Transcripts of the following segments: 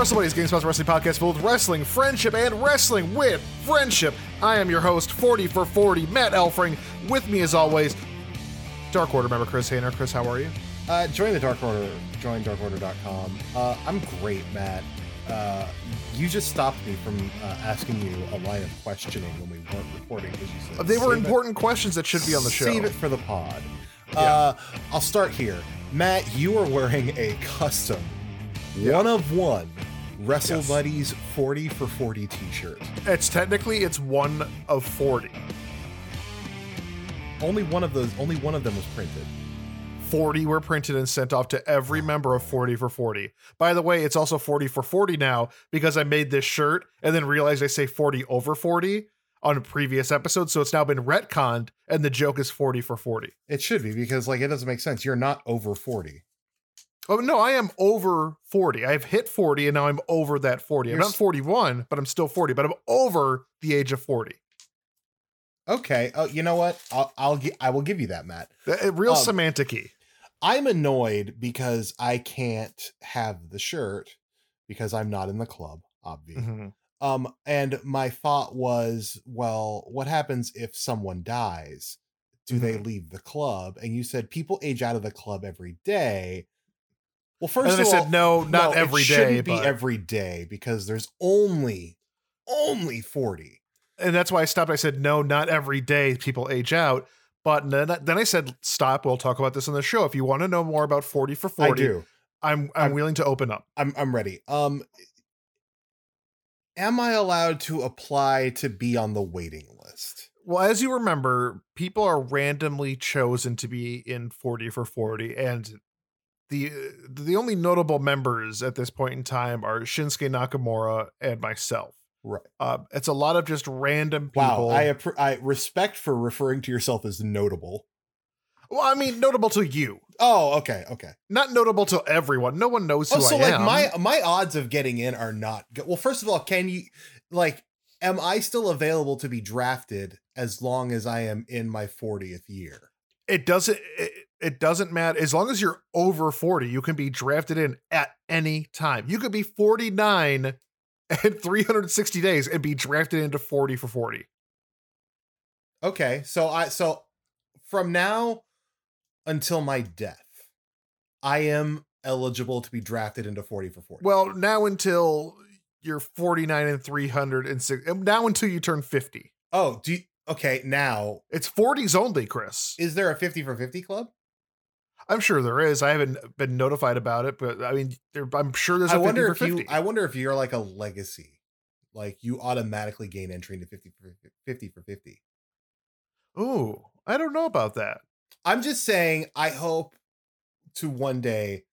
WrestleBuddies GameSpot's Wrestling Podcast filled with wrestling, friendship, and wrestling with friendship. I am your host, 40 for 40, Matt Elfring. With me, as always, Dark Order member Chris Hayner. Chris, how are you? Uh, join the Dark Order, join darkorder.com. Uh, I'm great, Matt. Uh, you just stopped me from uh, asking you a line of questioning when we weren't recording because you said They were "Save it- important questions that should be on the show. Save it for the pod. Uh, I'll start here. Matt, you are wearing a custom one of one Wrestle Yes. Buddies 40 for 40 t-shirt. It's technically it's one of 40. Only one of those, only one of them was printed. 40 were printed and sent off to every member of 40 for 40. By the way, it's also 40 for 40 now because I made this shirt and then realized I say 40 over 40 on a previous episode. So it's now been retconned and the joke is 40 for 40. It should be because like it doesn't make sense. You're not over 40. Oh, no, I am over 40. I've hit 40 and now I'm over that 40. I'm You're not 41, but I'm still 40, but I'm over the age of 40. Okay. Oh, you know what? I'll, I'll gi- I will give you that, Matt. Uh, Real Um, semantic I'm annoyed because I can't have the shirt because I'm not in the club, obviously. Mhm. Um, and my thought was, well, what happens if someone dies? Do they Mm-hmm. leave the club? And you said people age out of the club every day. Well, first And then I of all, said, no, not no, every it day, shouldn't be every day because there's only only 40. and that's why I stopped. I said, no, not every day people age out. But then, then I said, stop. We'll talk about this on the show. If you want to know more about 40 for 40, I do. I'm, I'm I'm- willing to open up. I'm I'm ready. Um am I allowed to apply to be on the waiting list? Well, as you remember, people are randomly chosen to be in 40 for 40. And the the only notable members at this point in time are Shinsuke Nakamura and myself. Right. Uh, it's a lot of just random people. Wow, I I respect for referring to yourself as notable. well, I mean, notable to you, Oh, okay, okay. not notable to everyone. No one knows who Oh, so I like am. my my odds of getting in are not good. Well, first of all, can you like am I still available to be drafted as long as I am in my 40th year? it doesn't it, it doesn't matter as long as you're over 40 you can be drafted in at any time you could be 49 and 360 days and be drafted into 40 for 40 Okay, so I so from now until my death, I am eligible to be drafted into 40 for 40. well now until you're 49 and 306 um, now until you turn 50 oh, do you, okay, now it's 40s only chris is there a 50 for 50 club? I'm sure there is i haven't been notified about it but i mean there, i'm sure there's a I 50 wonder if you I wonder if you're like a legacy. Like you automatically gain entry into 50 for 50 for 50. ooh i don't know about that I'm just saying I hope to one day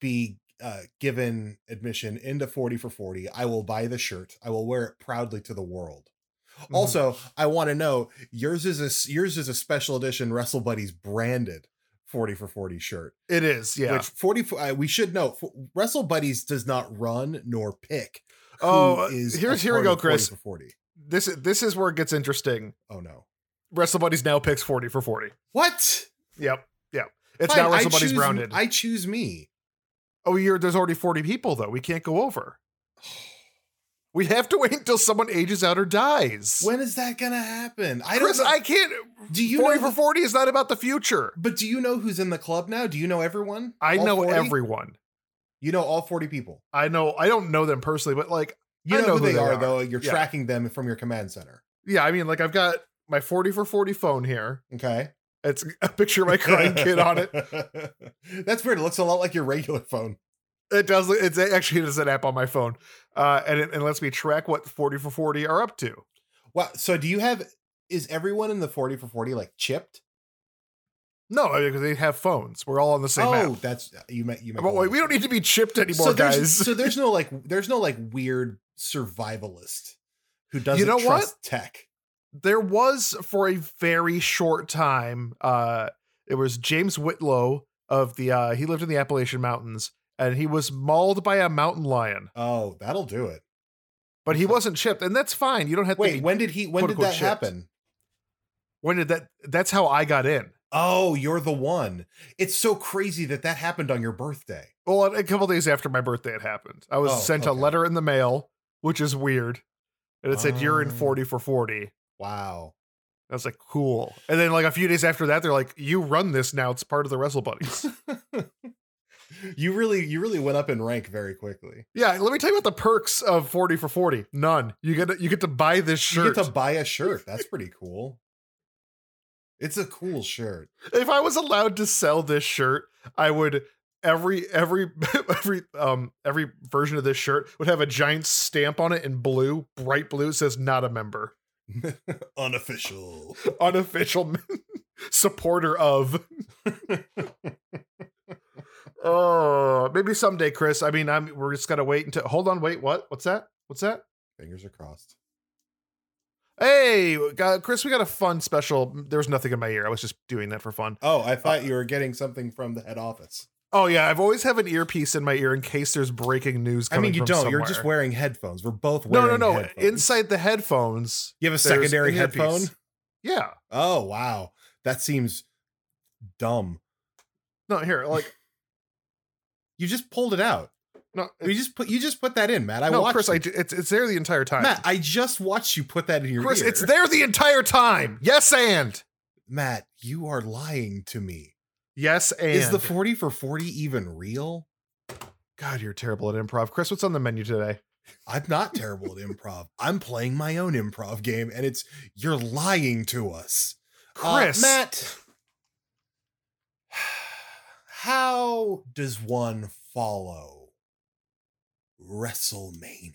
be uh, given admission into 40 for 40. I will buy the shirt. I will wear it proudly to the world. Mhm. Also, I want to know yours is a yours is a special edition Wrestle Buddies branded 40 for 40 shirt. it is yeah Which 40 for- uh, we should know Wrestle Buddies does not run nor pick. who Oh, uh, is here's- here we go, of 40 Chris. For 40. this this is where it gets interesting Oh no. Wrestle Buddies now picks 40 for 40. What? Yep. Yep. It's Fine, now I Wrestle Buddies choose- rounded. I choose me. oh, you're there's already 40 people though. We can't go over. We have to wait until someone ages out or dies. When is that gonna happen? I Chris, don't know. I can't. Do you 40 know for 40 is not about the future. But do you know who's in the club now? Do you know everyone? I All know 40? everyone. You know all 40 people. I know. I don't know them personally, but like, You I know, know who, who they, they are, are. though. You're Yeah. tracking them from your command center. yeah, I mean, like, I've got my 40 for 40 phone here. Okay. It's a picture of my crying kid on it. That's weird. It looks a lot like your regular phone. It does. It's actually it is an app on my phone, uh, and it, it lets me track what 40 for 40 are up to. Wow. So do you have is everyone in the 40 for 40 like chipped? No, because they have phones. We're all on the same oh, app. that's you meant you meant But wait, we don't need to be chipped anymore, so guys. So there's no like there's no like weird survivalist who doesn't know what? trust tech. there was for a very short time. Uh, it was James Whitlow of the. Uh, he lived in the Appalachian Mountains, and he was mauled by a mountain lion. Oh, that'll do it. But he wasn't chipped, and that's fine. You don't have to. Wait, when did he when did that chipped. happen? when did that? That's how I got in. Oh, you're the one. It's so crazy that that happened on your birthday. Well, a couple days after my birthday, it happened. I was Oh, sent a letter in the mail, which is weird, and it said you're in Oh. forty for forty. Wow. I was like, cool. And then like a few days after that, they're like, you run this now. It's part of the Wrestle Buddies. you really you really went up in rank very quickly. yeah, let me tell you about the perks of forty for forty. None. You get to, you get to buy this shirt. You get to buy a shirt. That's pretty cool. It's a cool shirt. if I was allowed to sell this shirt, I would every every every um every version of this shirt would have a giant stamp on it in blue, bright blue. It says not a member. Unofficial. Unofficial supporter of. Oh, maybe someday, Chris. I mean, I'm we're just gonna wait until hold on, wait, what? What's that? What's that? Fingers are crossed. Hey, got, Chris, we got a fun special. There was nothing in my ear. I was just doing that for fun. Oh, I thought uh, you were getting something from the head office. Oh yeah, I've always have an earpiece in my ear in case there's breaking news. I mean, you don't. You're just wearing headphones. We're both No, wearing no, no. headphones. Inside the headphones. you have a secondary headphone? Yeah. Oh, wow. That seems dumb. No, here, like You just pulled it out. no, You just put you just put that in, Matt. I no, watched Chris. it. I, it's it's there the entire time. Matt, I just watched you put that in your Chris, ear. it's there the entire time. Yes, and Matt, you are lying to me. yes, and Is the 40 for 40 even real? God, you're terrible at improv. Chris, what's on the menu today? I'm not terrible at improv. I'm playing my own improv game, and it's you're lying to us. Uh, Chris, Matt, how does one follow WrestleMania?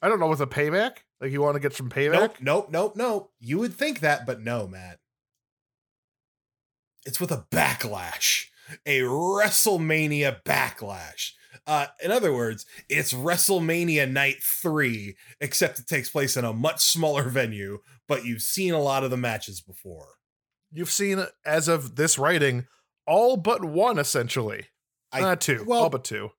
I don't know with a payback. Like you want to get some payback? Nope, nope, nope, nope. You would think that, but no, Matt. It's with a backlash, a WrestleMania backlash. Uh, in other words, it's WrestleMania Night 3, except it takes place in a much smaller venue, but you've seen a lot of the matches before. You've seen, as of this writing, all but one essentially. I- uh, two. well- all but two.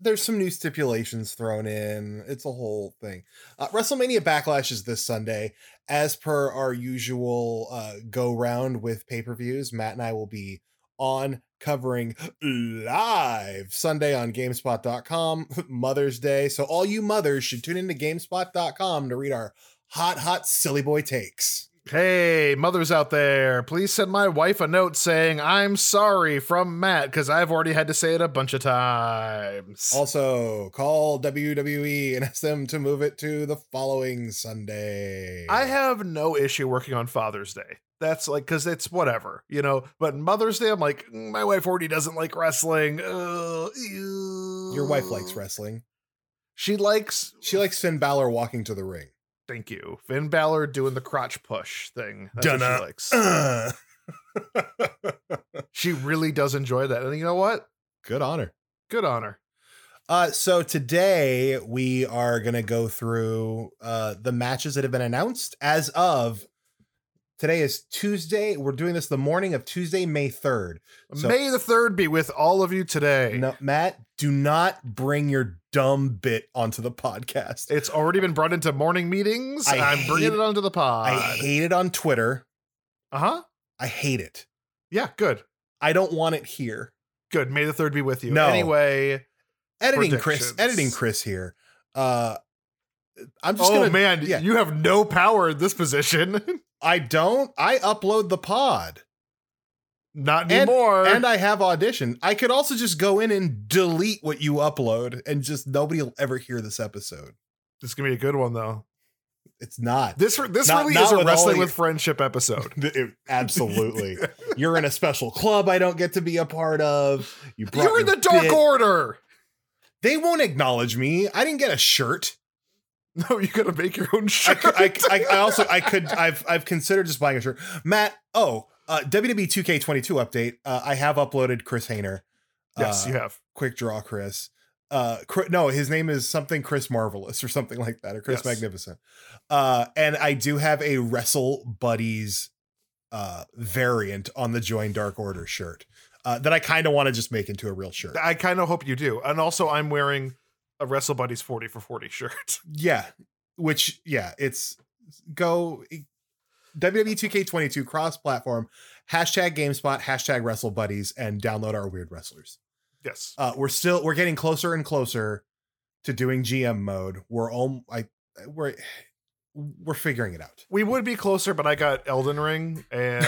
There's some new stipulations thrown in. It's a whole thing. Uh, WrestleMania Backlash is this Sunday. As per our usual uh, go round with pay per views, Matt and I will be on covering live Sunday on GameSpot.com, Mother's Day. So, all you mothers should tune into GameSpot.com to read our hot, hot, silly boy takes. Hey, mothers out there, please send my wife a note saying I'm sorry from Matt because I've already had to say it a bunch of times. Also, call WWE and ask them to move it to the following Sunday. I have no issue working on Father's Day. That's like because it's whatever, you know. But Mother's Day, I'm like, "Mm, my wife already doesn't like wrestling. Uh, Your wife likes wrestling. She likes. She likes Finn Balor walking to the ring. Thank you, Finn Balor doing the crotch push thing. That's what she likes. Uh. she really does enjoy that, and you know what? Good honor. Good honor. Uh, so today we are gonna go through uh the matches that have been announced as of today is Tuesday. We're doing this the morning of Tuesday, May 3rd. So- May the third be with all of you today. No, Matt, do not bring your dumb bit onto the podcast. It's already been brought into morning meetings. I I'm bringing it onto the pod. I hate it on Twitter. uh huh. I hate it. Yeah, good. I don't want it here. Good. May the third be with you. No. Anyway. Editing Chris, editing Chris here. Uh I'm just oh gonna man, yeah. you have no power in this position. I don't. I upload the pod. Not anymore. and I have audition. I could also just go in and delete what you upload and just nobody will ever hear this episode. this is gonna be a good one though. It's not. This this Not- really not is a wrestling with friendship episode. It- absolutely. You're in a special club I don't get to be a part of. You You're in the Dark bit. Order. They won't acknowledge me. I didn't get a shirt. No, you gotta make your own shirt. I, I, I also I could I've I've considered just buying a shirt. Matt, oh, uh WWE 2K22 update. Uh, I have uploaded Chris Hayner. yes, Uh, you have. quick draw Chris. Uh Chri- no, his name is something Chris Marvelous or something like that, or Chris Yes. Magnificent. Uh and I do have a Wrestle Buddies uh variant on the Join Dark Order shirt. Uh, that I kind of want to just make into a real shirt. I kind of hope you do. And also, I'm wearing a Wrestle Buddies 40 for 40 shirt. Yeah. Which yeah, it's go WWE 2K22 cross platform, hashtag GameSpot, hashtag Wrestle Buddies, and download our weird wrestlers. Yes. Uh, we're still we're getting closer and closer to doing GM mode. We're all I we're we're figuring it out. We would be closer, but I got Elden Ring, and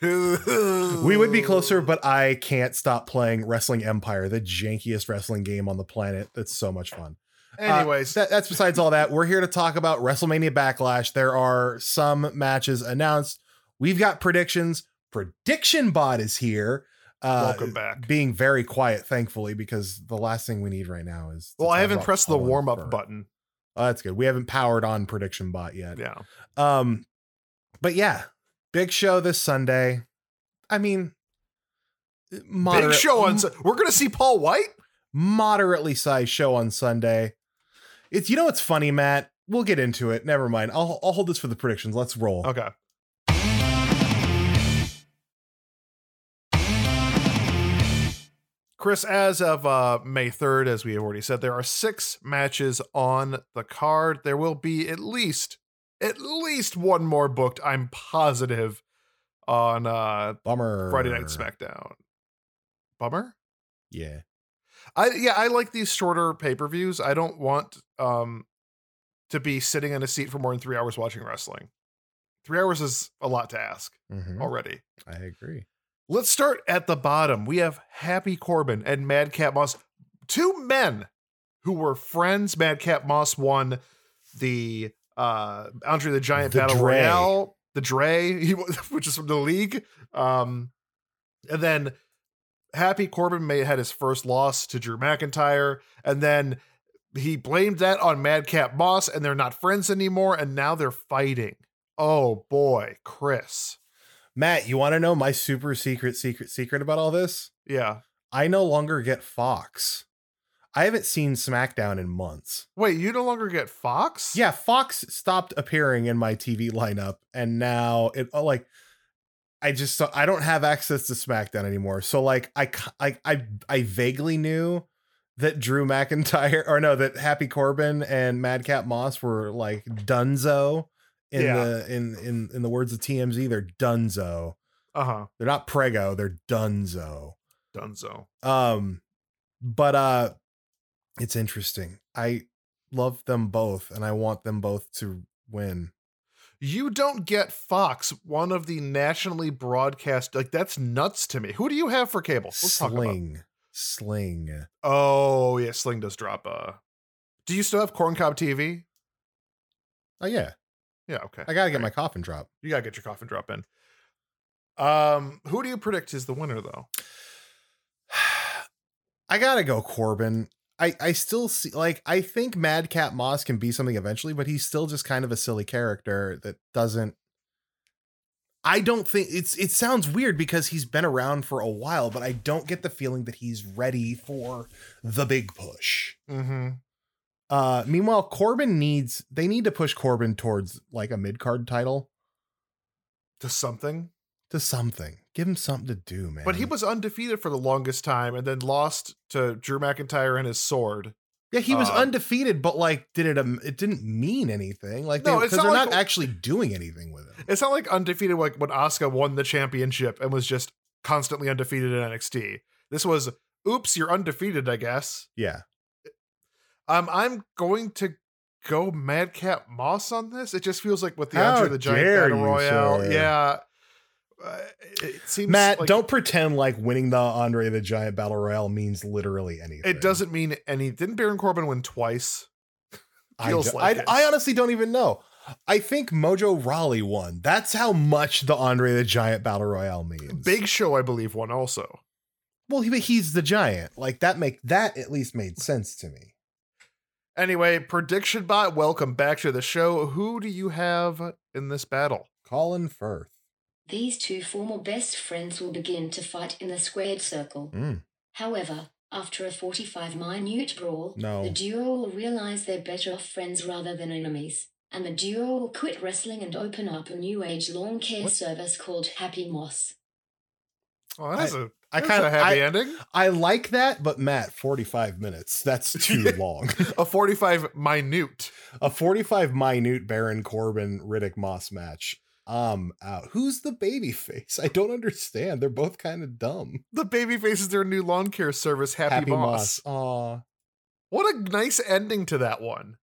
we would be closer, but I can't stop playing Wrestling Empire, the jankiest wrestling game on the planet. That's so much fun. Anyways, uh, that, that's besides all that. We're here to talk about WrestleMania Backlash. There are some matches announced. We've got predictions. Prediction Bot is here. Uh, Welcome back. Being very quiet, thankfully, because the last thing we need right now is. Well, I haven't pressed the warm up button. Oh, that's good. We haven't powered on Prediction Bot yet. Yeah. Um, but yeah, big show this Sunday. I mean, moderate, big show on. We're gonna see Paul White. Moderately sized show on Sunday. It's you know what's funny, Matt. We'll get into it. Never mind. I'll I'll hold this for the predictions. Let's roll. Okay. Chris, as of uh, May 3rd, as we have already said, there are six matches on the card. There will be at least, at least one more booked, I'm positive, on uh Bummer. Friday Night SmackDown. Bummer? Yeah. I yeah, I like these shorter pay-per-views. I don't want um to be sitting in a seat for more than three hours watching wrestling. Three hours is a lot to ask mm-hmm. already. I agree. Let's start at the bottom. We have Happy Corbin and Madcap Moss, two men who were friends. Madcap Moss won the uh Andre the Giant the Battle Dre. Royale, the Dre, he, which is from the league. Um, and then Happy Corbin may had his first loss to Drew McIntyre, and then he blamed that on Madcap Moss, and they're not friends anymore, and now they're fighting. Oh boy, Chris. Matt, you want to know my super secret, secret, secret about all this? Yeah. I no longer get Fox. I haven't seen SmackDown in months. Wait, you no longer get Fox? Yeah, Fox stopped appearing in my TV lineup, and now it uh, like I just I don't have access to SmackDown anymore. So like I I I, I vaguely knew that Drew McIntyre or no that Happy Corbin and Madcap Moss were like Dunzo in yeah. the in in in the words of TMZ, they're dunzo. Uh-huh. They're not prego, they're dunzo. Dunzo. Um but uh it's interesting. I love them both and I want them both to win. You don't get Fox, one of the nationally broadcast like that's nuts to me. Who do you have for cable? Let's Sling. Sling. Oh, yeah, Sling does drop uh Do you still have Corncob TV? Oh yeah. Yeah, okay. I gotta get my coffin drop. You gotta get your coffin drop in. Um, who do you predict is the winner though? I gotta go Corbin. I I still see like I think Madcap Moss can be something eventually, but he's still just kind of a silly character that doesn't. I don't think it's it sounds weird because he's been around for a while, but I don't get the feeling that he's ready for the big push. Mm-hmm. Uh, meanwhile, Corbin needs they need to push Corbin towards like a mid card title to something. To something. Give him something to do, man. But he was undefeated for the longest time and then lost to Drew McIntyre and his sword. Yeah, he was uh, undefeated, but like, did it? Um, it didn't mean anything. Like, no, because they, they're like, not actually doing anything with it. It's not like undefeated, like when Asuka won the championship and was just constantly undefeated in NXT. This was, oops, you're undefeated, I guess. Yeah, um, I'm going to go Madcap Moss on this. It just feels like with the Andre the Giant Battle Royale, sir. yeah. Uh, it seems Matt, like, don't pretend like winning the Andre the Giant Battle Royale means literally anything. It doesn't mean any. Didn't Baron Corbin win twice? feels I, like I, I honestly don't even know. I think Mojo Rawley won. That's how much the Andre the Giant Battle Royale means. Big Show, I believe, won also. Well, he, he's the giant. Like that make that at least made sense to me. Anyway, prediction bot, welcome back to the show. Who do you have in this battle? Colin Firth. These two former best friends will begin to fight in the squared circle. Mm. However, after a 45 minute brawl, no. the duo will realize they're better off friends rather than enemies. And the duo will quit wrestling and open up a new age lawn care what? service called Happy Moss. Oh, that's I, a I kind of happy I, ending. I like that, but Matt, 45 minutes. That's too long. a 45 minute. A 45 minute Baron Corbin Riddick Moss match. I'm out. Who's the baby face? I don't understand. They're both kind of dumb. The babyface is their new lawn care service, Happy, Moss. Aw. What a nice ending to that one.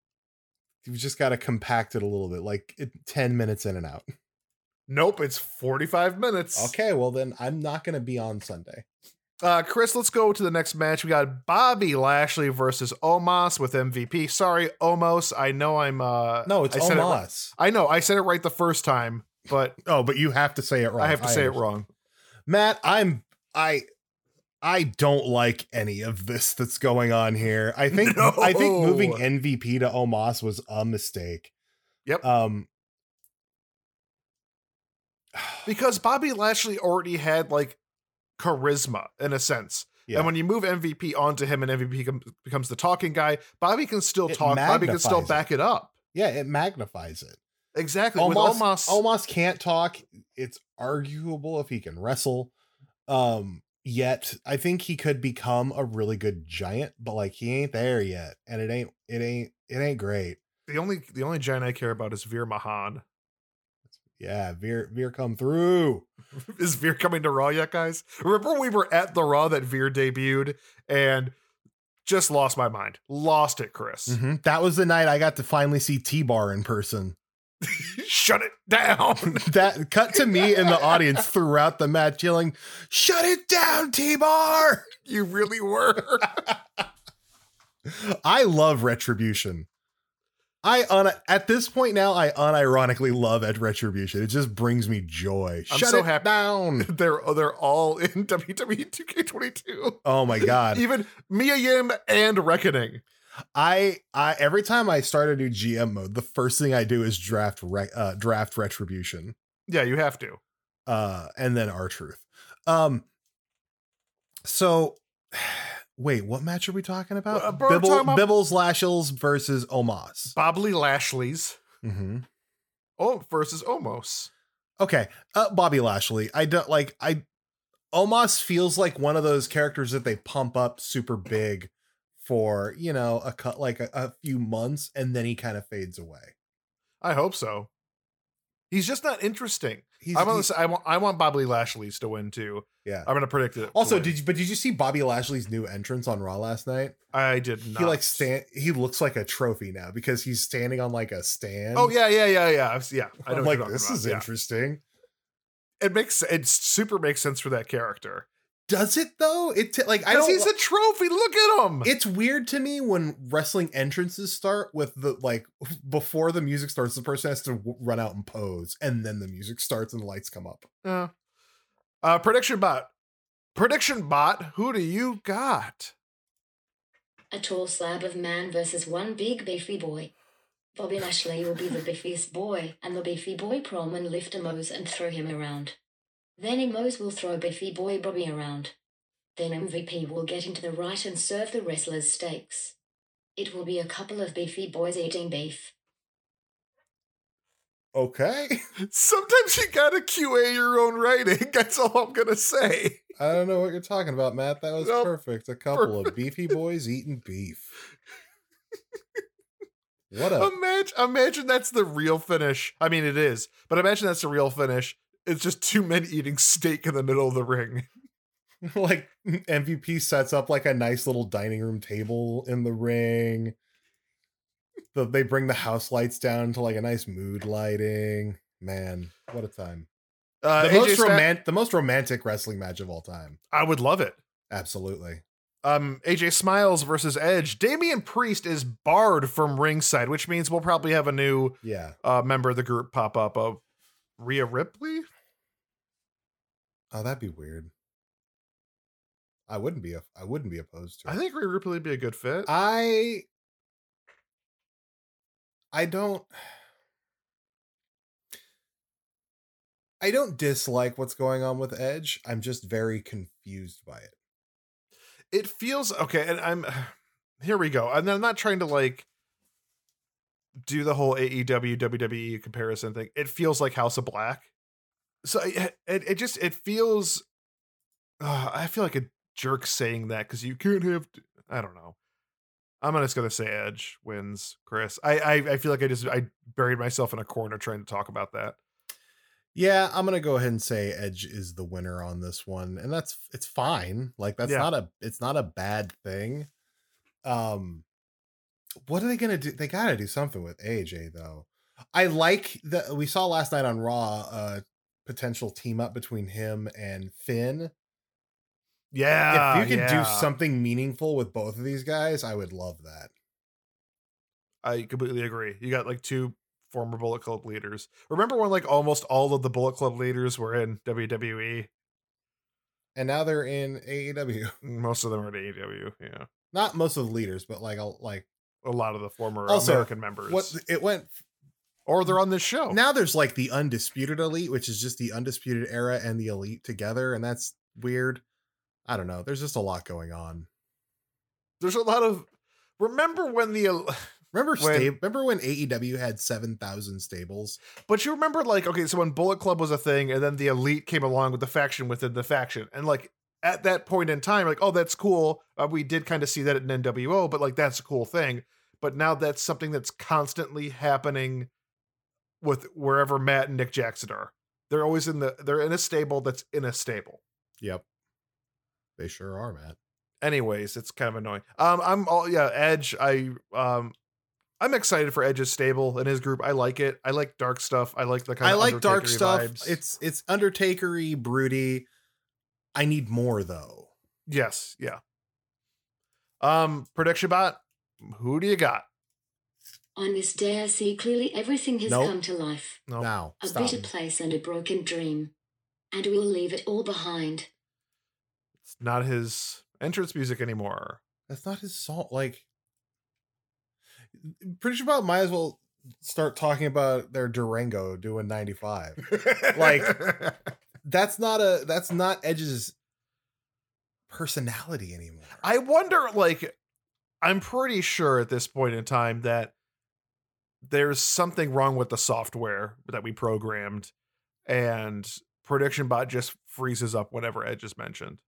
You've just got to compact it a little bit, like it, 10 minutes in and out. Nope, it's 45 minutes. Okay, well then I'm not going to be on Sunday. Uh, Chris, let's go to the next match. We got Bobby Lashley versus Omos with MVP. Sorry, Omos. I know I'm. uh No, it's I said it Omos. I know I said it right the first time, but Oh, but you have to say it wrong. I have to say it wrong. Matt, I'm I I don't like any of this that's going on here. I think I think moving MVP to Omos was a mistake. Yep. Um Because Bobby Lashley already had like charisma in a sense. yeah. And when you move MVP onto him and MVP com- becomes the talking guy, Bobby can still It talk. Bobby can still it. back it up. yeah, it magnifies it. Exactly. Omos, Omos, Omos can't talk. It's arguable if he can wrestle. Um yet I think he could become a really good giant, but like he ain't there yet. And it ain't it ain't it ain't great. the only the only giant I care about is Veer Mahaan. Yeah, Veer Veer come through. is Veer coming to Raw yet, guys? Remember when we were at the Raw that Veer debuted and just lost my mind. Lost it, Chris. Mhm. That was the night I got to finally see T Bar in person. Shut it down. that cut to me in the audience throughout the match yelling, Shut it down, T Bar! you really were. I love retribution. I un- at this point now, I unironically love at retribution. It just brings me joy. I'm Shut so it happy- down. they're they're all in WWE 2K22. Oh my god. Even Mia Yim and Reckoning. I I every time I start a new GM mode, the first thing I do is draft re- uh, draft retribution. Yeah, you have to. uh and then R-Truth um so wait what match are we talking about uh, bro, Bibble, talking about- bibbles lashels versus omos Bobley Lashley's hmm oh versus Omos. okay uh bobby lashley i don't like i omos feels like one of those characters that they pump up super big for you know a cut like a, a few months and then he kind of fades away I hope so. He's just not interesting. He's, I'm on he- the, I want I want Bobley Lashley's to win too. yeah I'm gonna predict it. also did you but did you see bobby lashley's new entrance on raw last night I did not. he like stand he looks like a trophy now because he's standing on like a stand Oh yeah, yeah, yeah, yeah. I've- Yeah, I know. i'm like this about. is Yeah. interesting It makes it super makes sense for that character does it though it t- like i because don't he's a trophy. Look at him. it's weird to me when wrestling entrances start with the like before the music starts the person has to w- run out and pose and then the music starts and the lights come up Uh, uh, prediction bot. Prediction bot. Who do you got? A tall slab of man versus one big beefy boy. Bobby Lashley will be the beefiest boy, and the beefy boy prom and lift Emos and throw him around. Then Emos will throw beefy boy Bobby around. Then MVP will get into the right and serve the wrestlers steaks. It will be a couple of beefy boys eating beef. okay Sometimes you gotta QA your own writing. That's all I'm gonna say. i don't know what you're talking about matt that was Nope. perfect a couple of beefy boys eating beef what a Imagine, imagine that's the real finish. I mean, it is, but imagine that's the real finish. It's just two men eating steak in the middle of the ring. like MVP sets up like a nice little dining room table in the ring. The, they bring the house lights down to like a nice mood lighting. Man, what a time! Uh, The most romantic, the most romantic wrestling match of all time. I would love it. Absolutely. Um, AJ Styles versus Edge. Damian Priest is barred from ringside, which means we'll probably have a new Yeah. uh, member of the group pop up of Rhea Ripley. Oh, that'd be weird. I wouldn't be. A, I wouldn't be opposed to. It. I think Rhea Ripley would be a good fit. I. I don't. I don't dislike what's going on with Edge. I'm just very confused by it. it feels okay and i'm here we go and i'm not trying to like do the whole aew wwe comparison thing it feels like house of black so it, it, just it feels uh, i feel like a jerk saying that because you can't have i don't know i'm just gonna say edge wins chris I, I i feel like i just i buried myself in a corner trying to talk about that Yeah, I'm gonna go ahead and say Edge is the winner on this one, and that's it's fine. Like that's Yeah. not a it's not a bad thing. Um, what are they gonna do? They gotta do something with AJ though. I like that we saw last night on Raw a potential team up between him and Finn. Yeah. if you could yeah. do something meaningful with both of these guys, I would love that. I completely agree. You got like two former Bullet Club leaders. Remember when like almost all of the Bullet Club leaders were in WWE? And now they're in AEW. Most of them are in AEW. Yeah. Not most of the leaders, but like a like A lot of the former Also, American members. what it went or they're on this show. now there's like the undisputed elite which is just the undisputed era and the elite together and that's weird i don't know there's just a lot going on There's a lot of remember when the remember When- sta- remember when aew had 7000 stables but you remember like okay, so when Bullet Club was a thing and then the elite came along with the faction within the faction. And like at that point in time, like, oh, that's cool. Uh, we did kind of see that at NWO, but like that's a cool thing. But now that's something that's constantly happening with wherever Matt and Nick Jackson are. They're always in the they're in a stable that's in a stable. yep. They sure are matt. Anyways it's kind of annoying. Um i'm all yeah edge i um i'm excited for edge's stable and his group. I like it. I like dark stuff. I like the kind i of like dark stuff. vibes. it's it's undertakery broody. I need more though. Yes yeah. Um prediction bot who do you got On this day, I see clearly everything has Nope. come to life. no now A stop bitter place and a broken dream. And we'll leave it all behind. it's not his entrance music anymore that's not his song like pretty sure about might as well start talking about their durango doing 95 Like, that's not a that's not edge's personality anymore i wonder like i'm pretty sure at this point in time that there's something wrong with the software that we programmed and prediction bot just freezes up whenever edge is mentioned.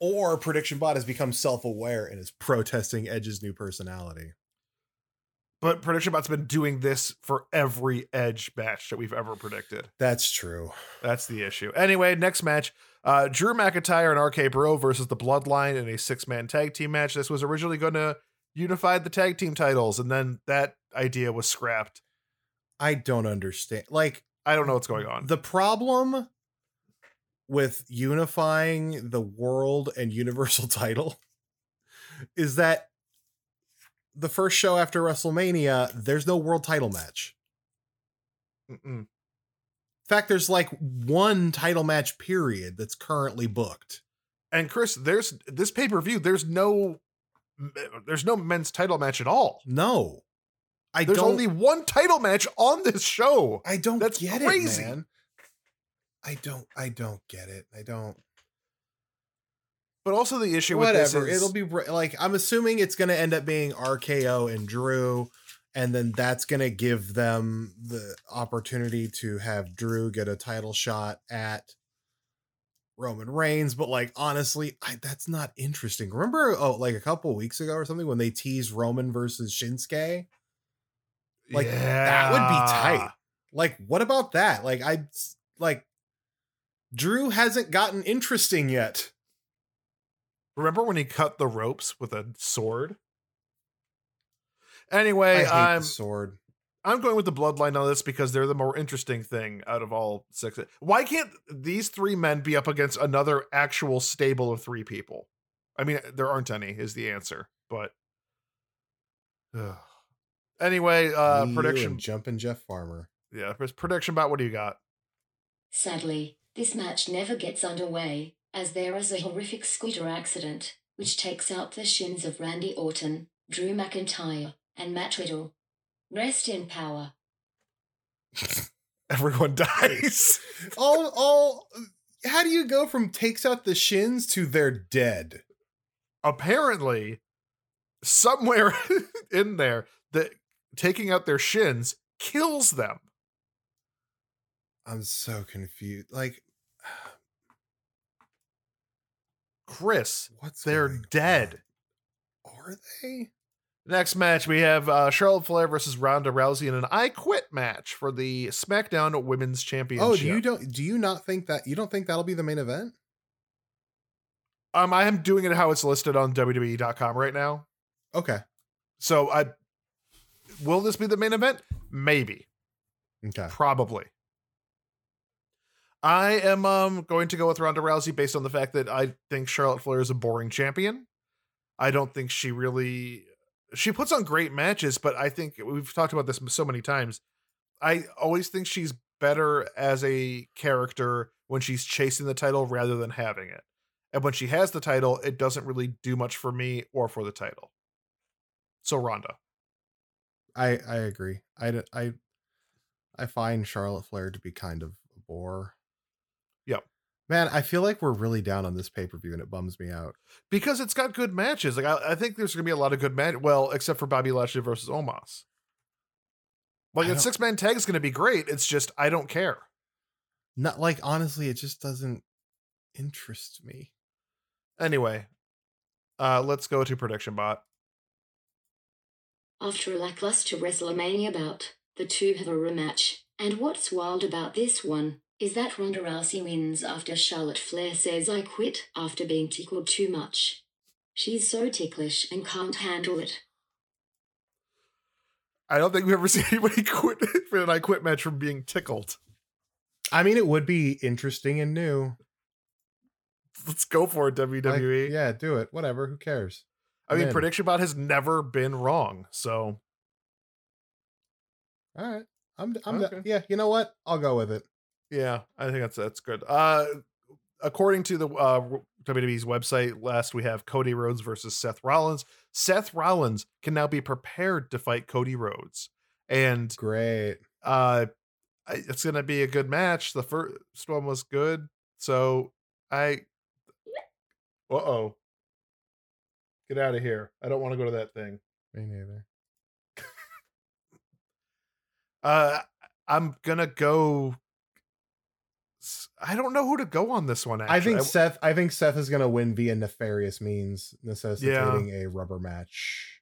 Or prediction bot has become self-aware and is protesting edge's new personality. But prediction bot's been doing this for every edge match that we've ever predicted. That's true. That's the issue. Anyway next match uh drew mcintyre and rk bro versus the bloodline in a six-man tag team match. This was originally going to unify the tag team titles and then that idea was scrapped i don't understand like i don't know what's going on the problem with unifying the world and universal title is that the first show after WrestleMania, there's no world title match. Mm-mm. In fact, there's like one title match period that's currently booked. and chris there's this pay-per-view there's no Eh, uh, there's no men's title match at all No. I there's don't only one title match on this show I don't That's get crazy. it, man. I don't I don't get it. I don't but also the issue with this whatever is it'll be like i'm assuming it's going to end up being rko and drew and then that's going to give them the opportunity to have drew get a title shot at roman reigns but like honestly I, that's not interesting. Remember oh like a couple weeks ago or something when they teased roman versus shinsuke? Like, that would be tight. Like what about that? Like i like drew hasn't gotten interesting yet. Remember when he cut the ropes with a sword? i Anyway, hate I'm the um, sword I'm going with the bloodline on this because they're the more interesting thing out of all six. Why can't these three men be up against another actual stable of three people? I mean, there aren't any, is the answer. But Ugh. anyway, uh Me, you, prediction. jumping jeff farmer Yeah, prediction bot what do you got? Sadly, this match never gets underway, as there is a horrific scooter accident, which takes out the shins of Randy Orton, Drew McIntyre, and Matt Riddle. Rest in power. Everyone dies. all all how do you go from takes out the shins to they're dead Apparently, somewhere in there, that taking out their shins kills them. i'm so confused like Chris, what's they're dead. on? are they Next match, we have uh, Charlotte Flair versus Ronda Rousey in an I Quit match for the SmackDown Women's Championship. Oh, do you don't do you not think that you don't think that'll be the main event? Um, I am doing it how it's listed on WWE.com right now. Okay. So I will this be the main event? Maybe. Okay. Probably. I am um going to go with Ronda Rousey based on the fact that I think Charlotte Flair is a boring champion. I don't think she really she puts on great matches, but I think we've talked about this so many times. I always think she's better as a character when she's chasing the title rather than having it. And when she has the title, it doesn't really do much for me or for the title. So Ronda. I I agree. I I I find Charlotte Flair to be kind of a bore. Yep. Man, I feel like we're really down on this pay per view, and it bums me out. because it's got good matches. Like I, I think there's gonna be a lot of good match. Well, except for Bobby Lashley versus Omos. Like I a don't- six man tag is gonna be great. It's just I don't care. Not like honestly, it just doesn't interest me. Anyway, uh, let's go to prediction bot. After a lackluster WrestleMania bout, the two have a rematch. And what's wild about this one is that Ronda Rousey wins after Charlotte Flair says I quit after being tickled too much. She's so ticklish and can't handle it. I don't think we've ever seen anybody quit for an I quit match from being tickled. I mean, it would be interesting and new. Let's go for it, Like, WWE. yeah, do it. Whatever. Who cares? I mean, I'm in. prediction bot has never been wrong. So All right. I'm. I'm. Okay. Yeah. You know what? I'll go with it. Yeah, I think that's that's good. Uh according to the uh WWE's website, last we have Cody Rhodes versus Seth Rollins. Seth Rollins can now be prepared to fight Cody Rhodes. And Great. uh it's going to be a good match. The first one was good. So I Uh-oh. Get out of here. I don't want to go to that thing. Me neither. Uh I'm going to go I don't know who to go on this one actually. I think I- Seth. I think Seth is going to win via nefarious means, necessitating a rubber match.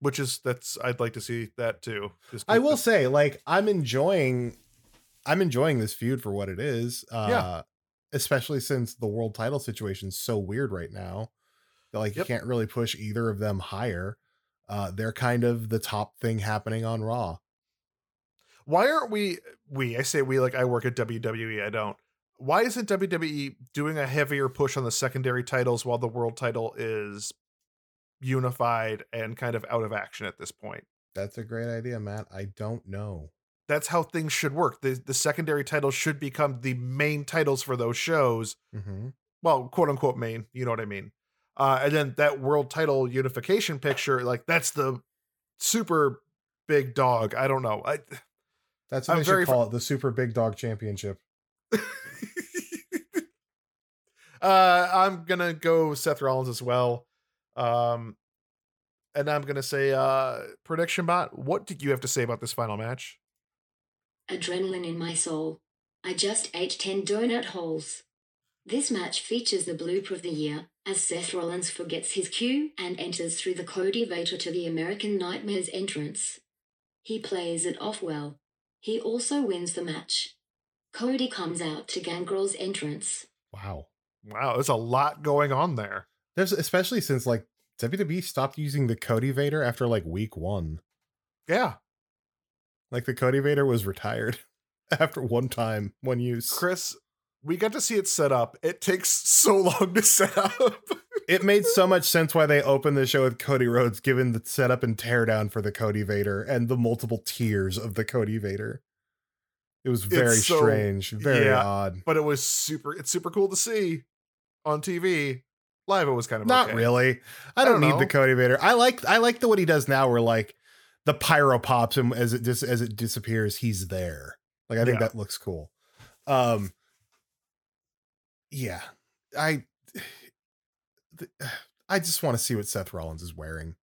which is that's I'd like to see that too. I will the- say, like, I'm enjoying. I'm enjoying this feud for what it is. Uh, Yeah. Especially since the world title situation's so weird right now. that, Like Yep. you can't really push either of them higher. Uh, they're kind of the top thing happening on Raw. Why aren't we we I say we like I work at WWE, I don't. Why isn't WWE doing a heavier push on the secondary titles while the world title is unified and kind of out of action at this point? That's a great idea, Matt. I don't know. That's how things should work. The the secondary titles should become the main titles for those shows. hmm Well, quote unquote main, you know what I mean. Uh, and then that world title unification picture, like that's the super big dog. I don't know. I That's what I'm they should very fr- call it, the Super Big Dog Championship. uh, I'm gonna go Seth Rollins as well. Um, and I'm gonna say, uh, prediction bot. What did you have to say about this final match? Adrenaline in my soul. I just ate 10 donut holes. This match features the blooper of the year, as Seth Rollins forgets his cue and enters through the Cody Vader to the American Nightmares entrance. He plays it off well. He also wins the match. Cody comes out to Gangrel's entrance. Wow. Wow, there's a lot going on there. There's especially since like WWE stopped using the Cody Vader after like week one. Yeah, Like the Cody Vader was retired after one time, one use. Chris, we got to see it set up. It takes so long to set up. It made so much sense why they opened the show with Cody Rhodes, given the setup and teardown for the Cody Vader and the multiple tiers of the Cody Vader. It was very so- strange, very yeah. odd. but it was super. It's super cool to see on TV. Live, it was kind of Not okay. really. I I don't, don't need know. the Cody Vader. I like I like the what he does now, where like the pyro pops and as it dis- as it disappears, he's there. Like I think Yeah. that looks cool. Um, yeah, I th- I just want to see what Seth Rollins is wearing.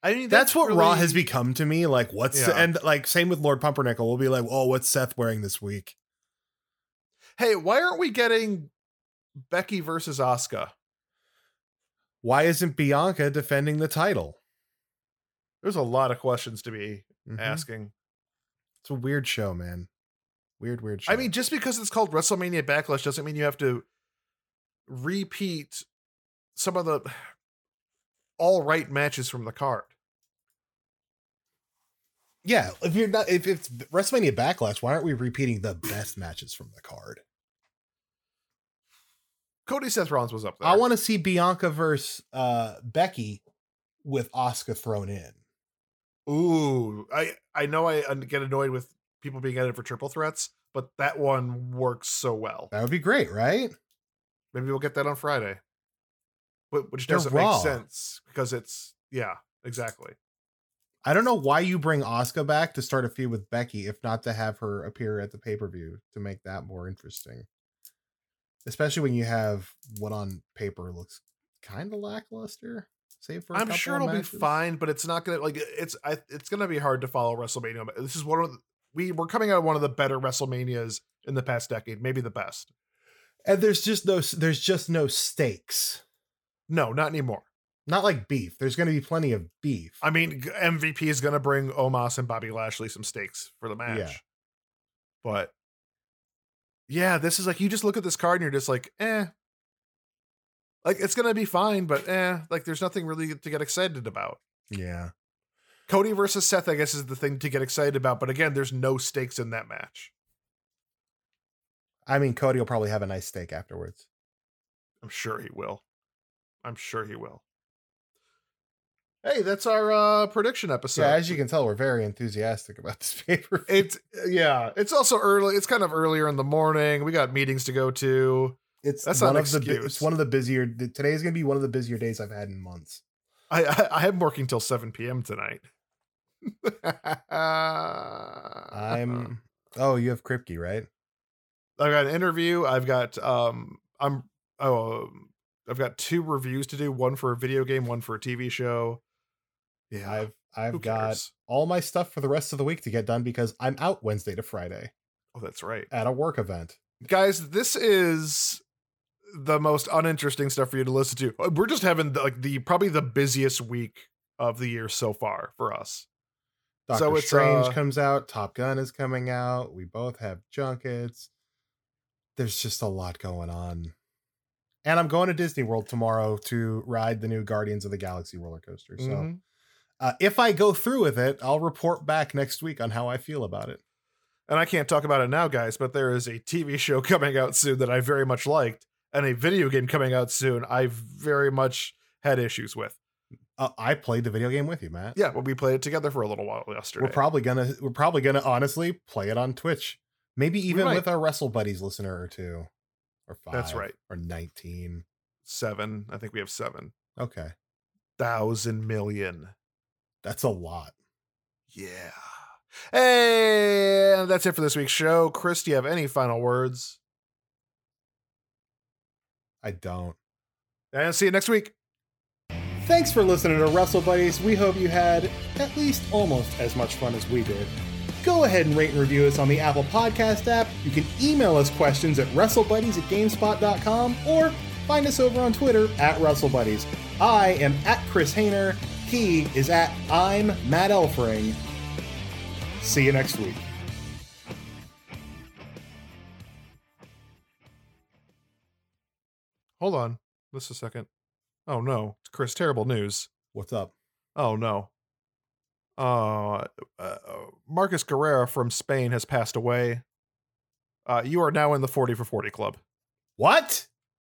I mean, That's, what Raw has become to me. Like what's Yeah. and like same with Lord Pumpernickel. We'll be like, oh, what's Seth wearing this week? Hey, why aren't we getting Becky versus Asuka? Why isn't Bianca defending the title? There's a lot of questions to be Mhm. asking. It's a weird show, man. Weird, weird show. I mean, just because it's called WrestleMania Backlash doesn't mean you have to repeat some of the all right matches from the card. yeah. If you're not, if it's WrestleMania Backlash, why aren't we repeating the best matches from the card? Cody Seth Rollins was up there. I want to see Bianca versus uh, Becky with Asuka thrown in. Ooh, I I know I get annoyed with people being added for triple threats, but that one works so well. That would be great, right? Maybe we'll get that on Friday. But which They're doesn't Raw. make sense because it's yeah, exactly. I don't know why you bring Asuka back to start a feud with Becky, if not to have her appear at the pay per view to make that more interesting. Especially when you have what on paper looks kind of lackluster. Save for a I'm sure it'll matches. be fine, but it's not gonna like it's I, it's gonna be hard to follow WrestleMania. This is one of the, we we're coming out of one of the better WrestleManias in the past decade, maybe the best. And there's just no there's just no stakes. No, not anymore. Not like beef. There's going to be plenty of beef. I mean, MVP is gonna bring Omos and Bobby Lashley some stakes for the match. Yeah. But yeah, this is like you just look at this card and you're just like, eh. Like it's gonna be fine, but eh, like there's nothing really to get excited about. yeah. Cody versus Seth, I guess, is the thing to get excited about. But again, there's no stakes in that match. I mean, Cody will probably have a nice steak afterwards. I'm sure he will. I'm sure he will. Hey, that's our uh prediction episode. yeah, as you can tell, we're very enthusiastic about this paper. it's yeah, it's also early. It's kind of earlier in the morning. We got meetings to go to. It's That's one not of the excuse. it's one of the busier. Today is going to be one of the busier days I've had in months. I I, I am working till 7 p.m. tonight. I'm. Oh, you have Kripke, right? I've got an interview. I've got um I'm oh um, I've got two reviews to do, one for a video game, one for a TV show. Yeah. I've I've got all my stuff for the rest of the week to get done because I'm out Wednesday to Friday Oh, that's right. at a work event. Guys, this is the most uninteresting stuff for you to listen to. Uh, We're just having like the probably the busiest week of the year so far for us. Doctor So it's, Strange uh, comes out. Top Gun is coming out. We both have junkets. There's just a lot going on. And I'm going to Disney World tomorrow to ride the new Guardians of the Galaxy roller coaster. So Mhm. uh, if I go through with it, I'll report back next week on how I feel about it. And I can't talk about it now, guys, but there is a TV show coming out soon that I very much liked, and a video game coming out soon I very much had issues with. Uh, I played the video game with you, Matt. Yeah, but we played it together for a little while yesterday. We're probably gonna we're probably gonna honestly play it on Twitch. Maybe even with our Wrestle Buddies listener or two. Or five. That's right. Or 19. seven. I think we have seven Okay. thousand million. That's a lot. Yeah. Hey, that's it for this week's show. Chris, do you have any final words? I don't. And see you next week. Thanks for listening to Wrestle Buddies. We hope you had at least almost as much fun as we did. Go ahead and rate and review us on the Apple Podcast app. You can email us questions at WrestleBuddies at GameSpot.com or find us over on Twitter at WrestleBuddies. I am at Chris Hayner. He is at I'm Matt Elfring. See you next week. Hold on. Just a second. Oh no, it's Chris. Terrible news. What's up? Oh no. Uh, uh Marcus Guerrera from Spain has passed away. Uh, you are now in the 40 for 40 club. What?